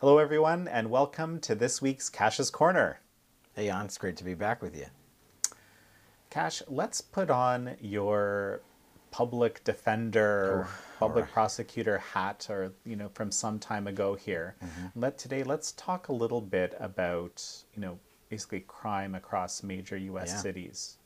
Hello, everyone, and welcome to this week's Kash's Corner. Hey, Jan, it's great to be back with you. Kash, let's put on your public defender, public right. prosecutor hat, or you know, from some time ago here. Mm-hmm. Let today let's talk a little bit about you know basically crime across major U.S. Yeah. cities.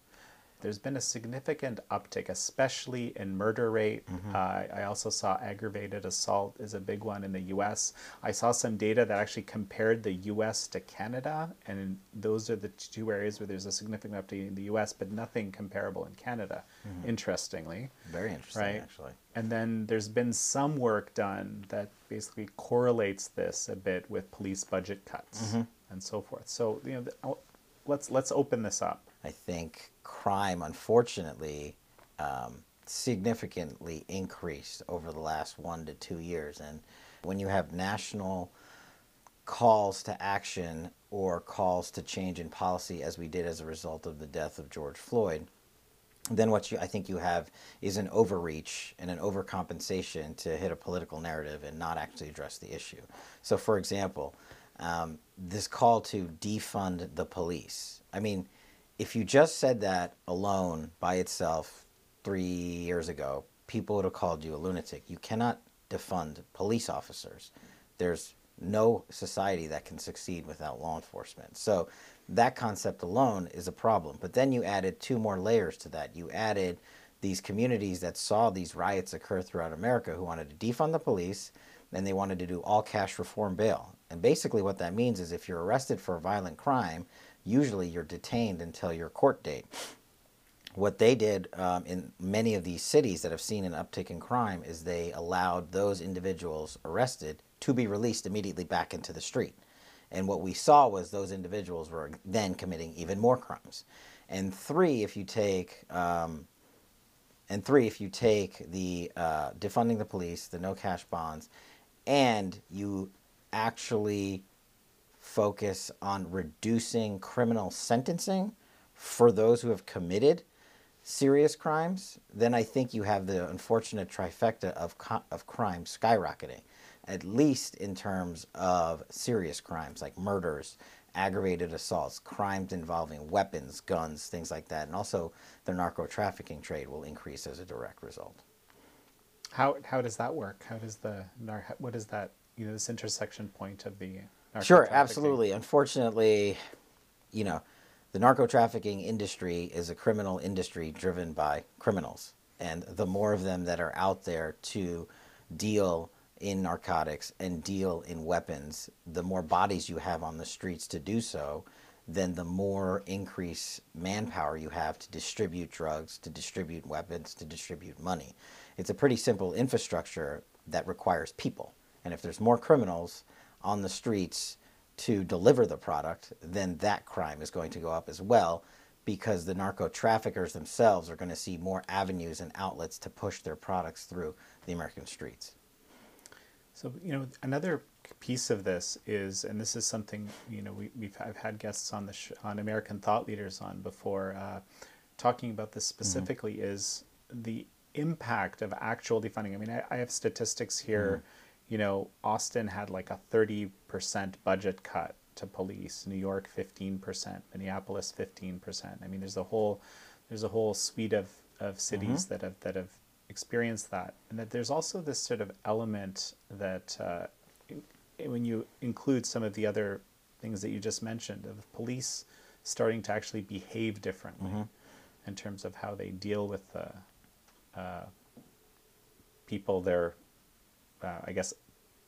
There's been a significant uptick, especially in murder rate. Mm-hmm. Uh, I also saw aggravated assault is a big one in the U.S. I saw some data that actually compared the U.S. to Canada, and those are the two areas where there's a significant uptick in the U.S., but nothing comparable in Canada. Mm-hmm. Interestingly, Very interesting, right? actually. And then there's been some work done that basically correlates this a bit with police budget cuts mm-hmm. and so forth. So you know, oh, let's let's open this up. I think crime, unfortunately, um, significantly increased over the last one to two years. And when you have national calls to action or calls to change in policy, as we did as a result of the death of George Floyd, then what you I think you have is an overreach and an overcompensation to hit a political narrative and not actually address the issue. So, for example, um, this call to defund the police. I mean, if you just said that alone by itself three years ago, people would have called you a lunatic. You cannot defund police officers. There's no society that can succeed without law enforcement. So that concept alone is a problem. But then you added two more layers to that. You added these communities that saw these riots occur throughout America who wanted to defund the police and they wanted to do all cash reform bail. And basically, what that means is if you're arrested for a violent crime, usually you're detained until your court date. What they did um, in many of these cities that have seen an uptick in crime is they allowed those individuals arrested to be released immediately back into the street. And what we saw was those individuals were then committing even more crimes. And three, if you take um, and three, if you take the uh, defunding the police, the no cash bonds, and you actually focus on reducing criminal sentencing for those who have committed serious crimes, then I think you have the unfortunate trifecta of, of crime skyrocketing, at least in terms of serious crimes like murders, aggravated assaults, crimes involving weapons, guns, things like that. And also the narco trafficking trade will increase as a direct result. How how does that work? How does the what is that you know this intersection point of the Sure, absolutely. Unfortunately, you know, the narco trafficking industry is a criminal industry driven by criminals. And the more of them that are out there to deal in narcotics and deal in weapons, the more bodies you have on the streets to do so, then the more increased manpower you have to distribute drugs, to distribute weapons, to distribute money. It's a pretty simple infrastructure that requires people. And if there's more criminals on the streets to deliver the product, then that crime is going to go up as well because the narco traffickers themselves are going to see more avenues and outlets to push their products through the American streets. So you know another piece of this is, and this is something you know we, we've I've had guests on the sh- on American thought leaders on before, uh, talking about this specifically is the impact of actual defunding. I mean, I, I have statistics here. You know, Austin had like a thirty percent budget cut to police. New York fifteen percent. Minneapolis fifteen percent. I mean, there's a whole there's a whole suite of, of cities that have that have experienced that, and that there's also this sort of element that uh, when you include some of the other things that you just mentioned of police starting to actually behave differently in terms of how they deal with the uh, people they're, uh, I guess,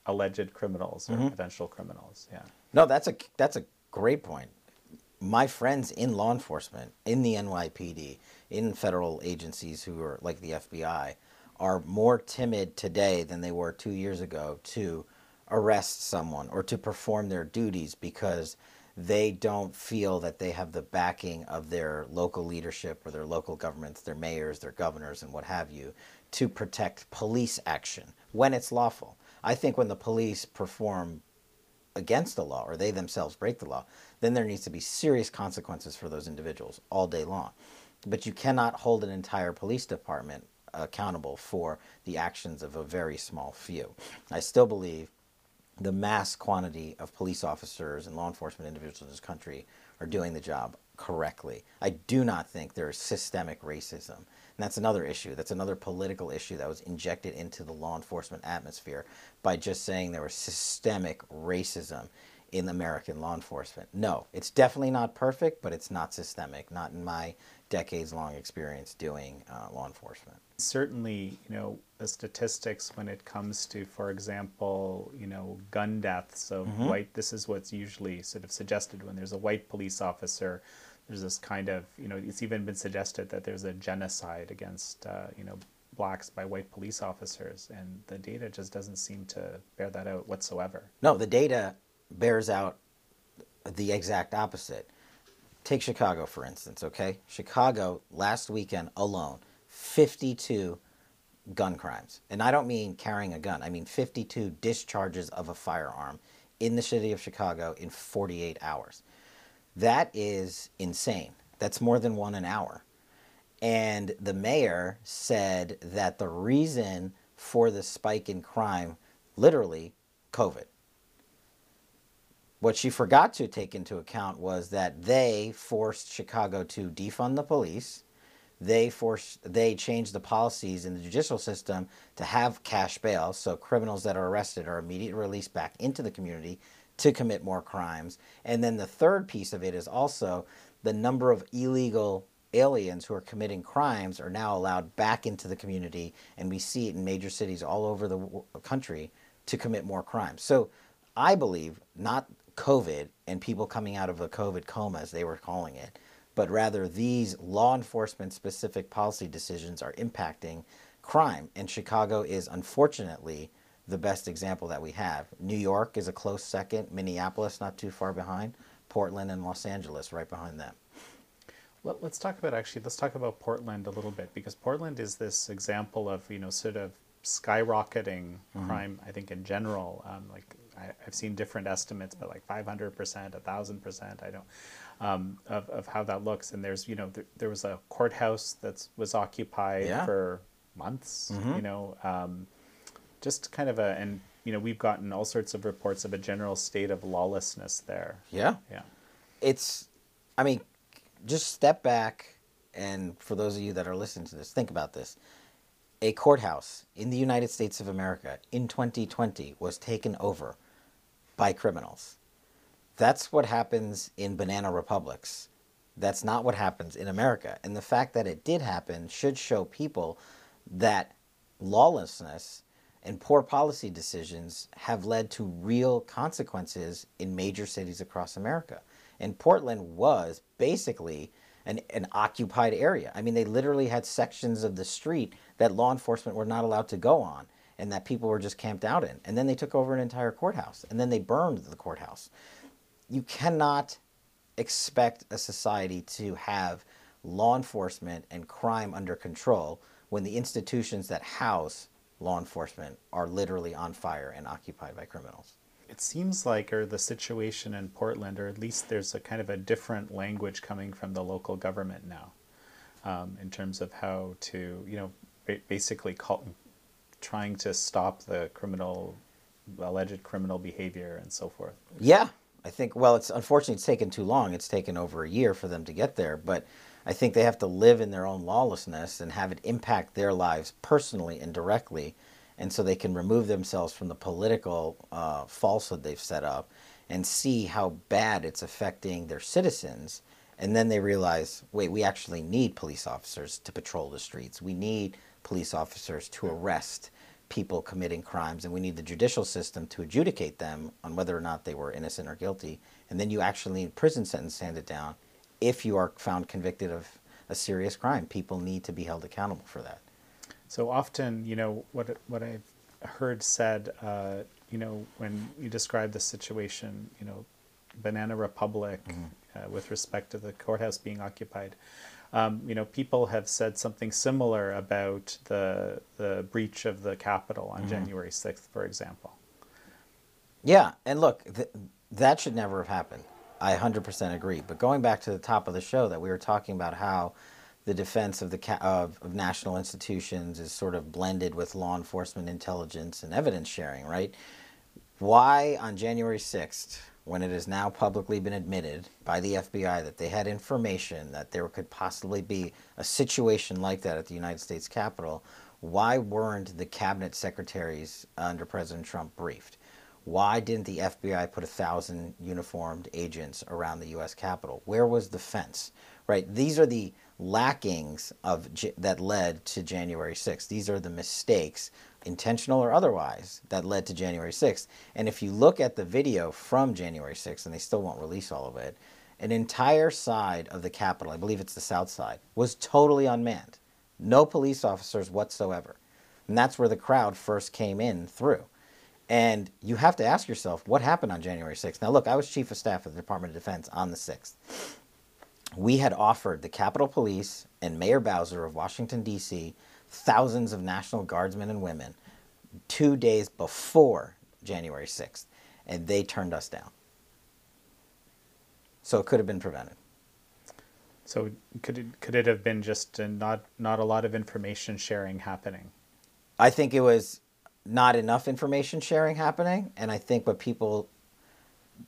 alleged criminals or potential criminals. Yeah. No, that's a that's a great point. My friends in law enforcement, in the NYPD, in federal agencies who are like the FBI, are more timid today than they were two years ago to arrest someone or to perform their duties because they don't feel that they have the backing of their local leadership or their local governments, their mayors, their governors, and what have you, to protect police action when it's lawful. I think when the police perform against the law or they themselves break the law, then there needs to be serious consequences for those individuals all day long. But you cannot hold an entire police department accountable for the actions of a very small few. I still believe the mass quantity of police officers and law enforcement individuals in this country are doing the job correctly. I do not think there is systemic racism. And that's another issue. That's another political issue that was injected into the law enforcement atmosphere by just saying there was systemic racism in American law enforcement. No, it's definitely not perfect, but it's not systemic, not in my decades long experience doing uh, law enforcement. Certainly, you know, the statistics when it comes to, for example, you know, gun deaths of mm-hmm. white, this is what's usually sort of suggested when there's a white police officer. There's this kind of, you know, it's even been suggested that there's a genocide against, uh, you know, blacks by white police officers, and the data just doesn't seem to bear that out whatsoever. No, the data bears out the exact opposite. Take Chicago, for instance, okay? Chicago, last weekend alone, 52 gun crimes. And I don't mean carrying a gun, I mean 52 discharges of a firearm in the city of Chicago in 48 hours. That is insane. That's more than one an hour. And the mayor said that the reason for the spike in crime, literally, COVID. What she forgot to take into account was that they forced Chicago to defund the police. They forced they changed the policies in the judicial system to have cash bail, so criminals that are arrested are immediately released back into the community to commit more crimes. And then the third piece of it is also the number of illegal aliens who are committing crimes are now allowed back into the community, and we see it in major cities all over the country to commit more crimes. So I believe not COVID and people coming out of a COVID coma, as they were calling it, but rather these law enforcement specific policy decisions are impacting crime. And Chicago is unfortunately the best example that we have. New York is a close second, Minneapolis not too far behind, Portland and Los Angeles right behind them. Let, us talk about actually, let's talk about Portland a little bit because Portland is this example of, you know, sort of skyrocketing mm-hmm. crime, I think, in general. Um, like I, have seen different estimates, but like 500%, 1,000%, I don't, um, of, of how that looks. And there's, you know, there, there was a courthouse that was occupied yeah. for months, mm-hmm. you know, um, just kind of a, and, you know, we've gotten all sorts of reports of a general state of lawlessness there. Yeah. Yeah. It's, I mean, just step back and for those of you that are listening to this, think about this a courthouse in the United States of America in 2020 was taken over by criminals. That's what happens in banana republics. That's not what happens in America. And the fact that it did happen should show people that lawlessness and poor policy decisions have led to real consequences in major cities across America. And Portland was basically an, an occupied area. I mean, they literally had sections of the street that law enforcement were not allowed to go on and that people were just camped out in. And then they took over an entire courthouse and then they burned the courthouse. You cannot expect a society to have law enforcement and crime under control when the institutions that house law enforcement are literally on fire and occupied by criminals it seems like, or the situation in Portland, or at least there's a kind of a different language coming from the local government now, um, in terms of how to, you know, basically call, trying to stop the criminal, alleged criminal behavior and so forth. Yeah, I think. Well, it's unfortunately it's taken too long. It's taken over a year for them to get there, but. I think they have to live in their own lawlessness and have it impact their lives personally and directly and so they can remove themselves from the political uh, falsehood they've set up and see how bad it's affecting their citizens. And then they realize, wait, we actually need police officers to patrol the streets. We need police officers to arrest people committing crimes, and we need the judicial system to adjudicate them on whether or not they were innocent or guilty. And then you actually need prison sentence handed down if you are found convicted of a serious crime. People need to be held accountable for that. So often, you know, what what I've heard said, uh, you know, when you describe the situation, you know, Banana Republic, mm-hmm. uh, with respect to the courthouse being occupied, um, you know, people have said something similar about the the breach of the Capitol on mm-hmm. January sixth, for example. Yeah, and look, th- that should never have happened. I 100% agree. But going back to the top of the show, that we were talking about how the defense of the of, of, national institutions is sort of blended with law enforcement intelligence and evidence sharing, right? Why on January 6th, when it has now publicly been admitted by the FBI that they had information that there could possibly be a situation like that at the United States Capitol, why weren't the cabinet secretaries under President Trump briefed? Why didn't the FBI put a thousand uniformed agents around the U.S. Capitol? Where was the fence? Right. These are the lackings of that led to January 6th. These are the mistakes, intentional or otherwise, that led to January 6th. And if you look at the video from January 6th, and they still won't release all of it, an entire side of the Capitol, I believe it's the south side, was totally unmanned. No police officers whatsoever. And that's where the crowd first came in through. And you have to ask yourself, what happened on January 6th? Now, look, I was chief of staff of the Department of Defense on the 6th. We had offered the Capitol Police and Mayor Bowser of Washington, D.C., thousands of National Guardsmen and women two days before January 6th, and they turned us down. So it could have been prevented. So could it, could it have been just uh, not not a lot of information sharing happening? I think it was not enough information sharing happening. And I think what people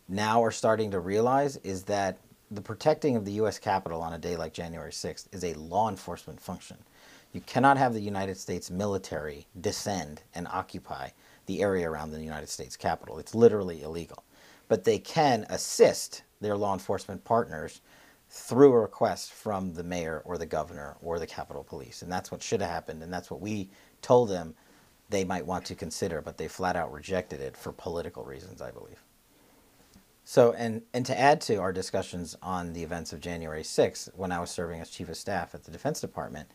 now are starting to realize is that the protecting of the U.S. Capitol on a day like January 6th is a law enforcement function. You cannot have the United States military descend and occupy the area around the United States Capitol. It's literally illegal. But they can assist their law enforcement partners through a request from the mayor or the governor or the Capitol Police. And that's what should have happened. And that's what we told them they might want to consider, but they flat out rejected it for political reasons, I believe. So, and, and to add to our discussions on the events of January 6th, when I was serving as Chief of Staff at the Defense Department,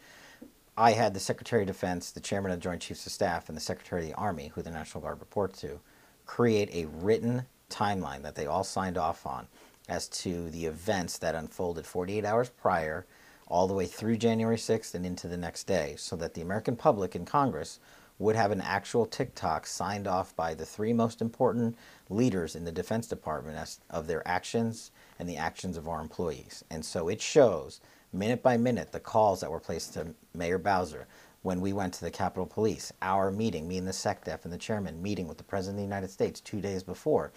I had the Secretary of Defense, the Chairman of the Joint Chiefs of Staff, and the Secretary of the Army, who the National Guard reports to, create a written timeline that they all signed off on as to the events that unfolded 48 hours prior, all the way through January 6th and into the next day, so that the American public and Congress would have an actual tick-tock signed off by the three most important leaders in the Defense Department as, of their actions and the actions of our employees. And so it shows, minute by minute, the calls that were placed to Mayor Bowser when we went to the Capitol Police, our meeting, me and the SecDef and the chairman meeting with the President of the United States two days before,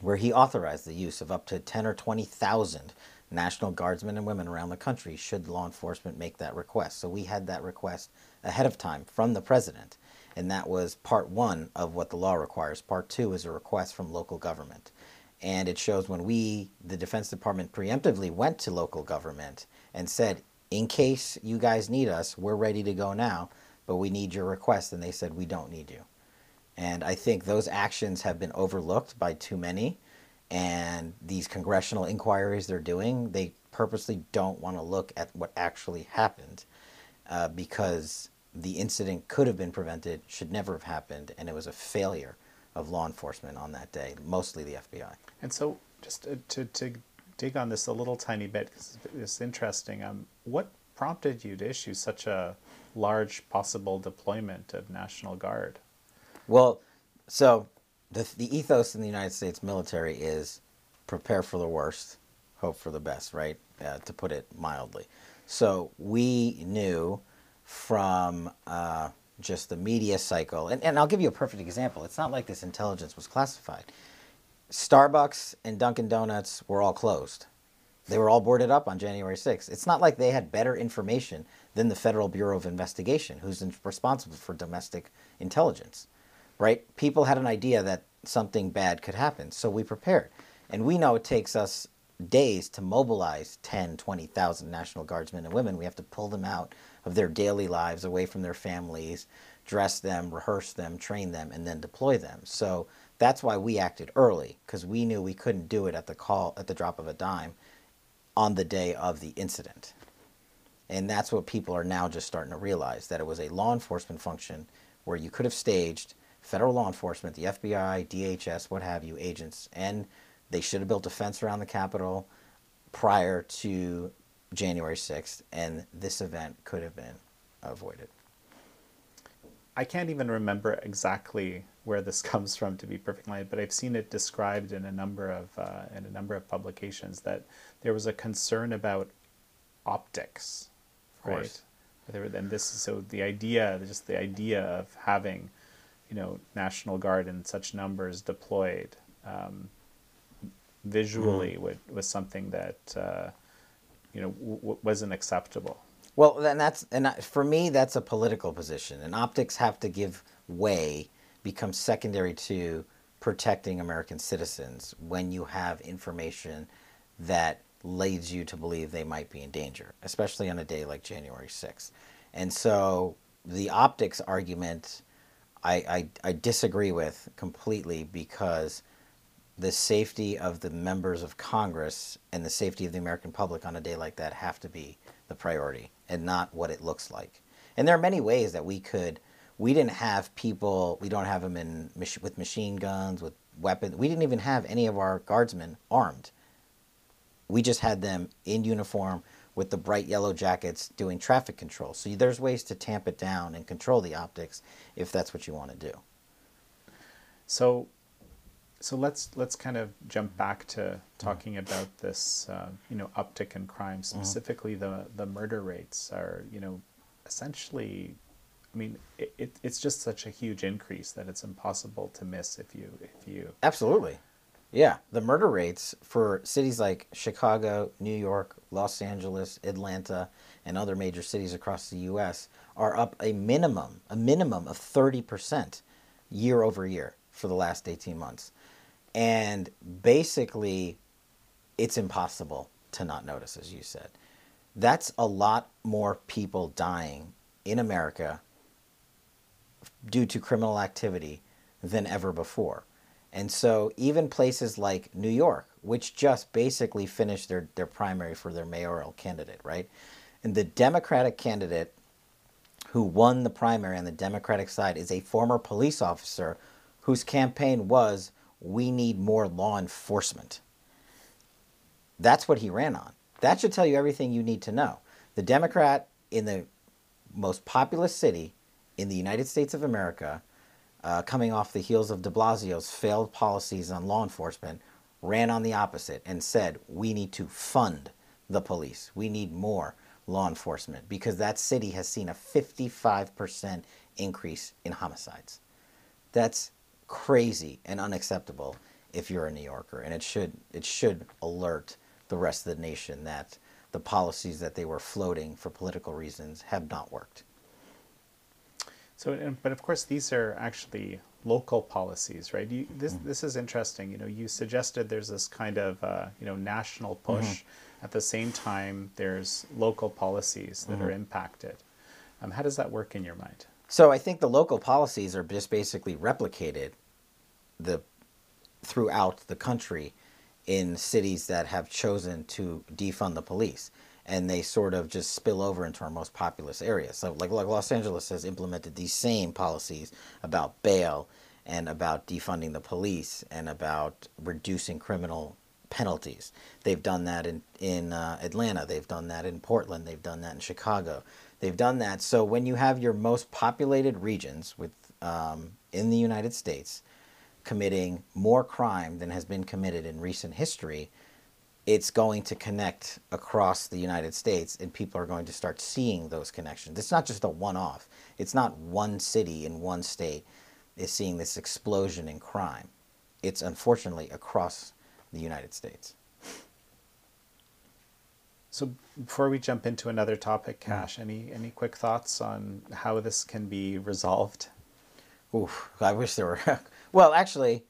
where he authorized the use of up to 10 or 20,000 National Guardsmen and women around the country should law enforcement make that request. So we had that request ahead of time from the president, and that was part one of what the law requires. Part two is a request from local government. And it shows when we, the Defense Department, preemptively went to local government and said, in case you guys need us, we're ready to go now, but we need your request. And they said, we don't need you. And I think those actions have been overlooked by too many. And these congressional inquiries they're doing, they purposely don't want to look at what actually happened uh, because the incident could have been prevented, should never have happened, and it was a failure of law enforcement on that day, mostly the FBI. And so, just to, to, dig on this a little tiny bit, because it's interesting, um, what prompted you to issue such a large possible deployment of National Guard? Well, so the, the ethos in the United States military is prepare for the worst, hope for the best, right? Uh, to put it mildly. So we knew from uh, just the media cycle, and, and I'll give you a perfect example. It's not like this intelligence was classified. Starbucks and Dunkin' Donuts were all closed. They were all boarded up on January 6th. It's not like they had better information than the Federal Bureau of Investigation, who's responsible for domestic intelligence, right? People had an idea that something bad could happen, so we prepared. And we know it takes us days to mobilize 10, 20,000 National Guardsmen and women. We have to pull them out of their daily lives, away from their families, dress them, rehearse them, train them, and then deploy them. So that's why we acted early because we knew we couldn't do it at the call at the drop of a dime on the day of the incident. And that's what people are now just starting to realize that it was a law enforcement function where you could have staged federal law enforcement, the FBI, DHS, what have you, agents, and they should have built a fence around the Capitol prior to January 6th, and this event could have been avoided. I can't even remember exactly where this comes from, to be perfectly honest, but I've seen it described in a number of uh, in a number of publications that there was a concern about optics, right? And this so the idea, just the idea of having you know National Guard in such numbers deployed um, visually Mm-hmm. would, was something that uh, you know w- wasn't acceptable. Well, then that's and for me that's a political position, and optics have to give way, become secondary to protecting American citizens when you have information that leads you to believe they might be in danger, especially on a day like January sixth. And so the optics argument, I, I, I disagree with completely because the safety of the members of Congress and the safety of the American public on a day like that have to be the priority and not what it looks like. And there are many ways that we could. We didn't have people. We don't have them in with machine guns, with weapons. We didn't even have any of our guardsmen armed. We just had them in uniform with the bright yellow jackets doing traffic control. So there's ways to tamp it down and control the optics if that's what you want to do. So, so let's let's kind of jump back to talking about this, uh, you know, uptick in crime. Specifically, the the murder rates are, you know, essentially, I mean, it, it, it's just such a huge increase that it's impossible to miss if you if you. Absolutely. Yeah, the murder rates for cities like Chicago, New York, Los Angeles, Atlanta, and other major cities across the US are up a minimum, a minimum of 30% year over year for the last 18 months. And basically it's impossible to not notice as you said. That's a lot more people dying in America due to criminal activity than ever before. And so even places like New York, which just basically finished their, their primary for their mayoral candidate, right? And the Democratic candidate who won the primary on the Democratic side is a former police officer whose campaign was we need more law enforcement. That's what he ran on. That should tell you everything you need to know. The Democrat in the most populous city in the United States of America, uh, coming off the heels of de Blasio's failed policies on law enforcement, ran on the opposite and said, we need to fund the police. We need more law enforcement because that city has seen a 55% increase in homicides. That's crazy and unacceptable if you're a New Yorker, and it should it should alert the rest of the nation that the policies that they were floating for political reasons have not worked. So, and- but of course, these are actually local policies, right? You, this this is interesting. You know, you suggested there's this kind of uh, you know national push. At the same time, there's local policies that are impacted. Um, how does that work in your mind? So I think the local policies are just basically replicated the throughout the country in cities that have chosen to defund the police and they sort of just spill over into our most populous areas. So like, like Los Angeles has implemented these same policies about bail and about defunding the police and about reducing criminal penalties. They've done that in in uh, Atlanta. They've done that in Portland. They've done that in Chicago. They've done that. So when you have your most populated regions with um, in the United States committing more crime than has been committed in recent history, it's going to connect across the United States, and people are going to start seeing those connections. It's not just a one-off. It's not one city in one state is seeing this explosion in crime. It's unfortunately across the United States. So before we jump into another topic, mm. Kash, any any quick thoughts on how this can be resolved? Oof, I wish there were. well, actually,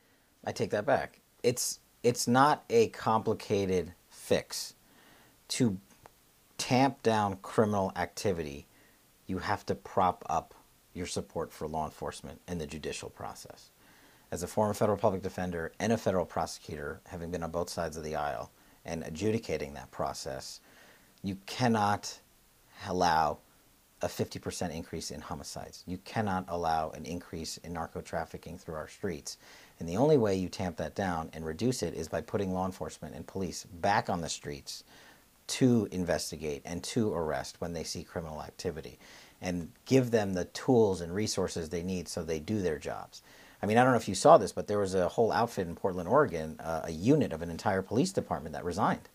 I take that back. It's it's not a complicated fix. To tamp down criminal activity, you have to prop up your support for law enforcement and the judicial process. As a former federal public defender and a federal prosecutor, having been on both sides of the aisle and adjudicating that process, you cannot allow a 50% increase in homicides. You cannot allow an increase in narco trafficking through our streets. And the only way you tamp that down and reduce it is by putting law enforcement and police back on the streets to investigate and to arrest when they see criminal activity and give them the tools and resources they need so they do their jobs. I mean, I don't know if you saw this, but there was a whole outfit in Portland, Oregon, uh, a unit of an entire police department that resigned.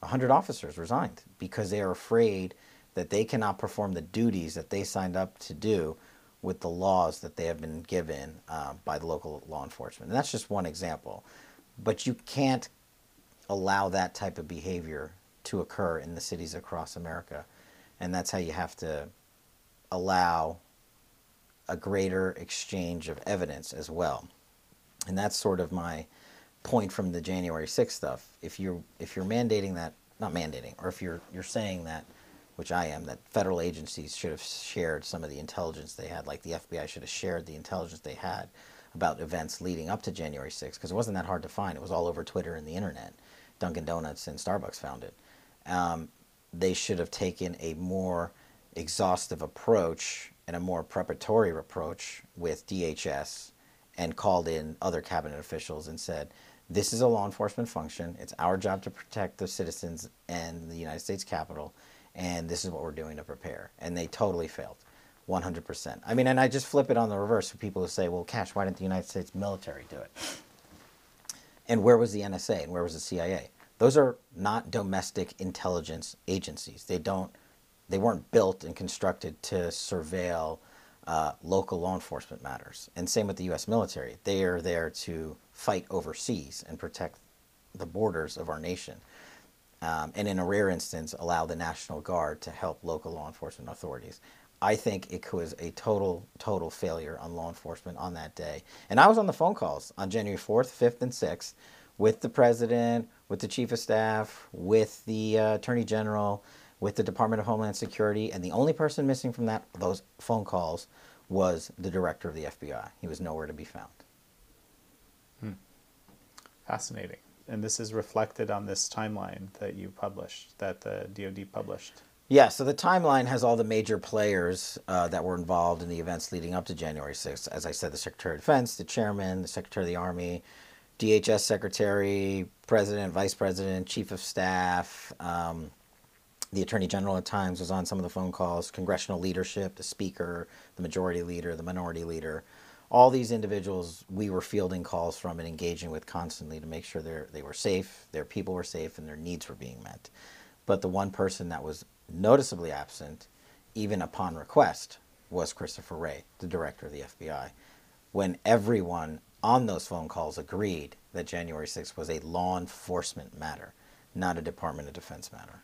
100 officers resigned because they are afraid that they cannot perform the duties that they signed up to do with the laws that they have been given uh, by the local law enforcement. And that's just one example. But you can't allow that type of behavior to occur in the cities across America. And that's how you have to allow a greater exchange of evidence as well. And that's sort of my point from the January 6th stuff. If you're if you're mandating that, not mandating, or if you're you're saying that, which I am, that federal agencies should have shared some of the intelligence they had, like the FBI should have shared the intelligence they had about events leading up to January 6th, because it wasn't that hard to find. It was all over Twitter and the internet. Dunkin' Donuts and Starbucks found it. Um, they should have taken a more exhaustive approach and a more preparatory approach with DHS and called in other cabinet officials and said, this is a law enforcement function. It's our job to protect the citizens and the United States Capitol, and this is what we're doing to prepare. And they totally failed, 100%. I mean, and I just flip it on the reverse for people who say, well, Kash, why didn't the United States military do it? And where was the NSA and where was the CIA? Those are not domestic intelligence agencies. They don't, they weren't built and constructed to surveil uh, local law enforcement matters. And same with the U.S. military. They are there to fight overseas and protect the borders of our nation. Um, and in a rare instance, allow the National Guard to help local law enforcement authorities. I think it was a total, total failure on law enforcement on that day. And I was on the phone calls on January 4th, 5th, and 6th with the president, with the chief of staff, with the uh, attorney general, with the Department of Homeland Security, and the only person missing from that those phone calls was the director of the FBI. He was nowhere to be found. Hmm. Fascinating. And this is reflected on this timeline that you published, that the DoD published. Yeah, so the timeline has all the major players uh, that were involved in the events leading up to January 6th. As I said, the Secretary of Defense, the Chairman, the Secretary of the Army, DHS Secretary, President, Vice President, Chief of Staff, um, the Attorney General at times was on some of the phone calls, congressional leadership, the Speaker, the Majority Leader, the Minority Leader. All these individuals we were fielding calls from and engaging with constantly to make sure they were safe, their people were safe, and their needs were being met. But the one person that was noticeably absent, even upon request, was Christopher Wray, the director of the FBI, when everyone on those phone calls agreed that January 6th was a law enforcement matter, not a Department of Defense matter.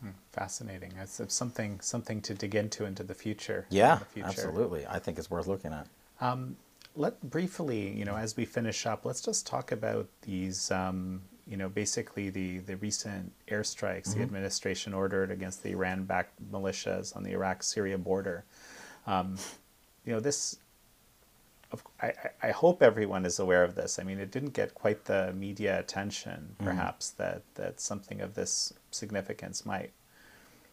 Hmm, fascinating. It's, something something to dig into into the future. Yeah, the future. absolutely. I think it's worth looking at. Um, let briefly, you know, as we finish up, let's just talk about these um, you know, basically the, the recent airstrikes mm-hmm. the administration ordered against the Iran-backed militias on the Iraq-Syria border. Um, you know, this. I, I hope everyone is aware of this. I mean, it didn't get quite the media attention, mm-hmm. perhaps, mm-hmm. that, that something of this significance might.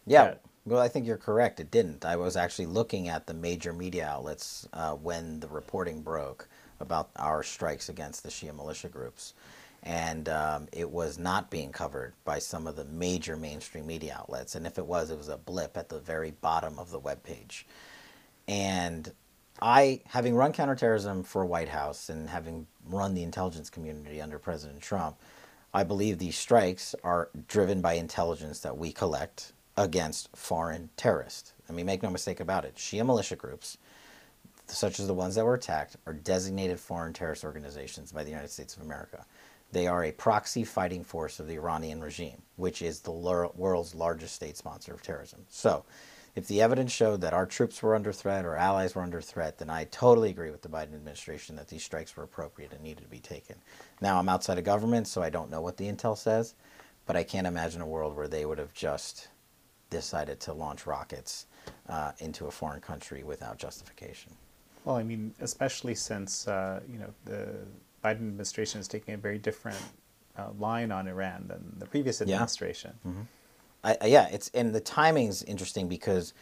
Yeah, get. well, I think you're correct. It didn't. I was actually looking at the major media outlets uh, when the reporting broke about our strikes against the Shia militia groups and um, it was not being covered by some of the major mainstream media outlets. And if it was, it was a blip at the very bottom of the web page. And I, having run counterterrorism for White House and having run the intelligence community under President Trump, I believe these strikes are driven by intelligence that we collect against foreign terrorists. I mean, make no mistake about it. Shia militia groups, such as the ones that were attacked, are designated foreign terrorist organizations by the United States of America. They are a proxy fighting force of the Iranian regime, which is the world's largest state sponsor of terrorism. So, if the evidence showed that our troops were under threat or allies were under threat, then I totally agree with the Biden administration that these strikes were appropriate and needed to be taken. Now, I'm outside of government, so I don't know what the intel says, but I can't imagine a world where they would have just decided to launch rockets uh, into a foreign country without justification. Well, I mean, especially since uh, you know the Biden administration is taking a very different uh, line on Iran than the previous administration. Yeah. Mm-hmm. I, yeah, it's and the timing's interesting because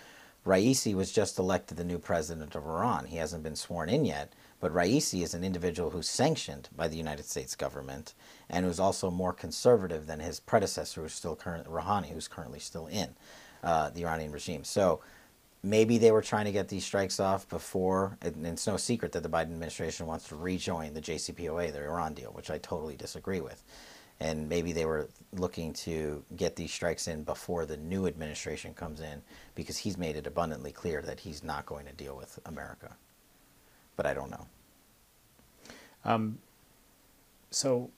Raisi was just elected the new president of Iran. He hasn't been sworn in yet, but Raisi is an individual who's sanctioned by the United States government and who's also more conservative than his predecessor, who's still current Rouhani, who's currently still in uh, the Iranian regime. So maybe they were trying to get these strikes off before, and it's no secret that the Biden administration wants to rejoin the JCPOA, the Iran deal, which I totally disagree with. And maybe they were looking to get these strikes in before the new administration comes in because he's made it abundantly clear that he's not going to deal with America. But I don't know. Um, so,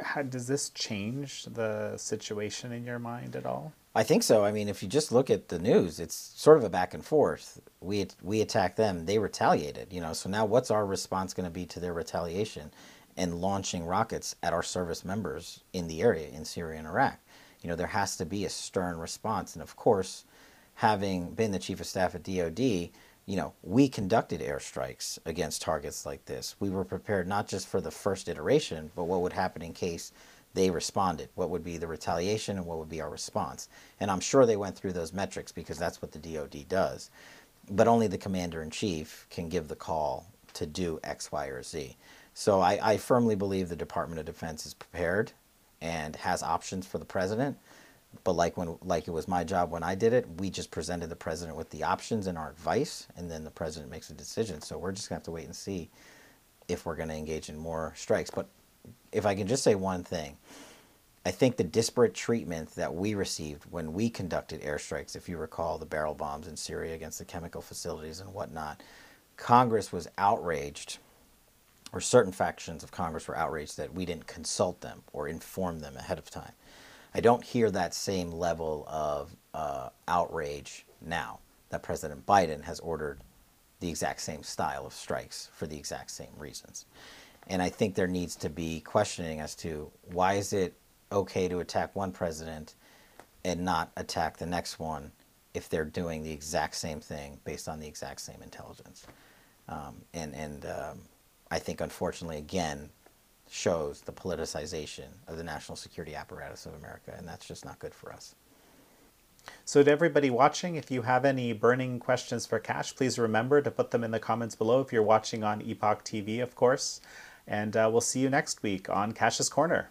how, does this change the situation in your mind at all? I think so. I mean, if you just look at the news, it's sort of a back and forth. We we attacked them, they retaliated. You know, so now what's our response going to be to their retaliation? And launching rockets at our service members in the area in Syria and Iraq. You know, there has to be a stern response. And of course, having been the chief of staff at DoD, you know, we conducted airstrikes against targets like this. We were prepared not just for the first iteration, but what would happen in case they responded. What would be the retaliation and what would be our response? And I'm sure they went through those metrics because that's what the DoD does. But only the commander in chief can give the call to do X, Y, or Z. So I, I firmly believe the Department of Defense is prepared and has options for the president. But like when like it was my job when I did it, we just presented the president with the options and our advice, and then the president makes a decision. So we're just gonna have to wait and see if we're gonna engage in more strikes. But if I can just say one thing, I think the disparate treatment that we received when we conducted airstrikes, if you recall the barrel bombs in Syria against the chemical facilities and whatnot, Congress was outraged or certain factions of Congress were outraged that we didn't consult them or inform them ahead of time. I don't hear that same level of uh, outrage now that President Biden has ordered the exact same style of strikes for the exact same reasons. And I think there needs to be questioning as to why is it okay to attack one president and not attack the next one if they're doing the exact same thing based on the exact same intelligence. Um, and and um, I think, unfortunately, again, shows the politicization of the national security apparatus of America, and that's just not good for us. So, to everybody watching, if you have any burning questions for Kash, please remember to put them in the comments below if you're watching on Epoch TV, of course. And uh, we'll see you next week on Kash's Corner.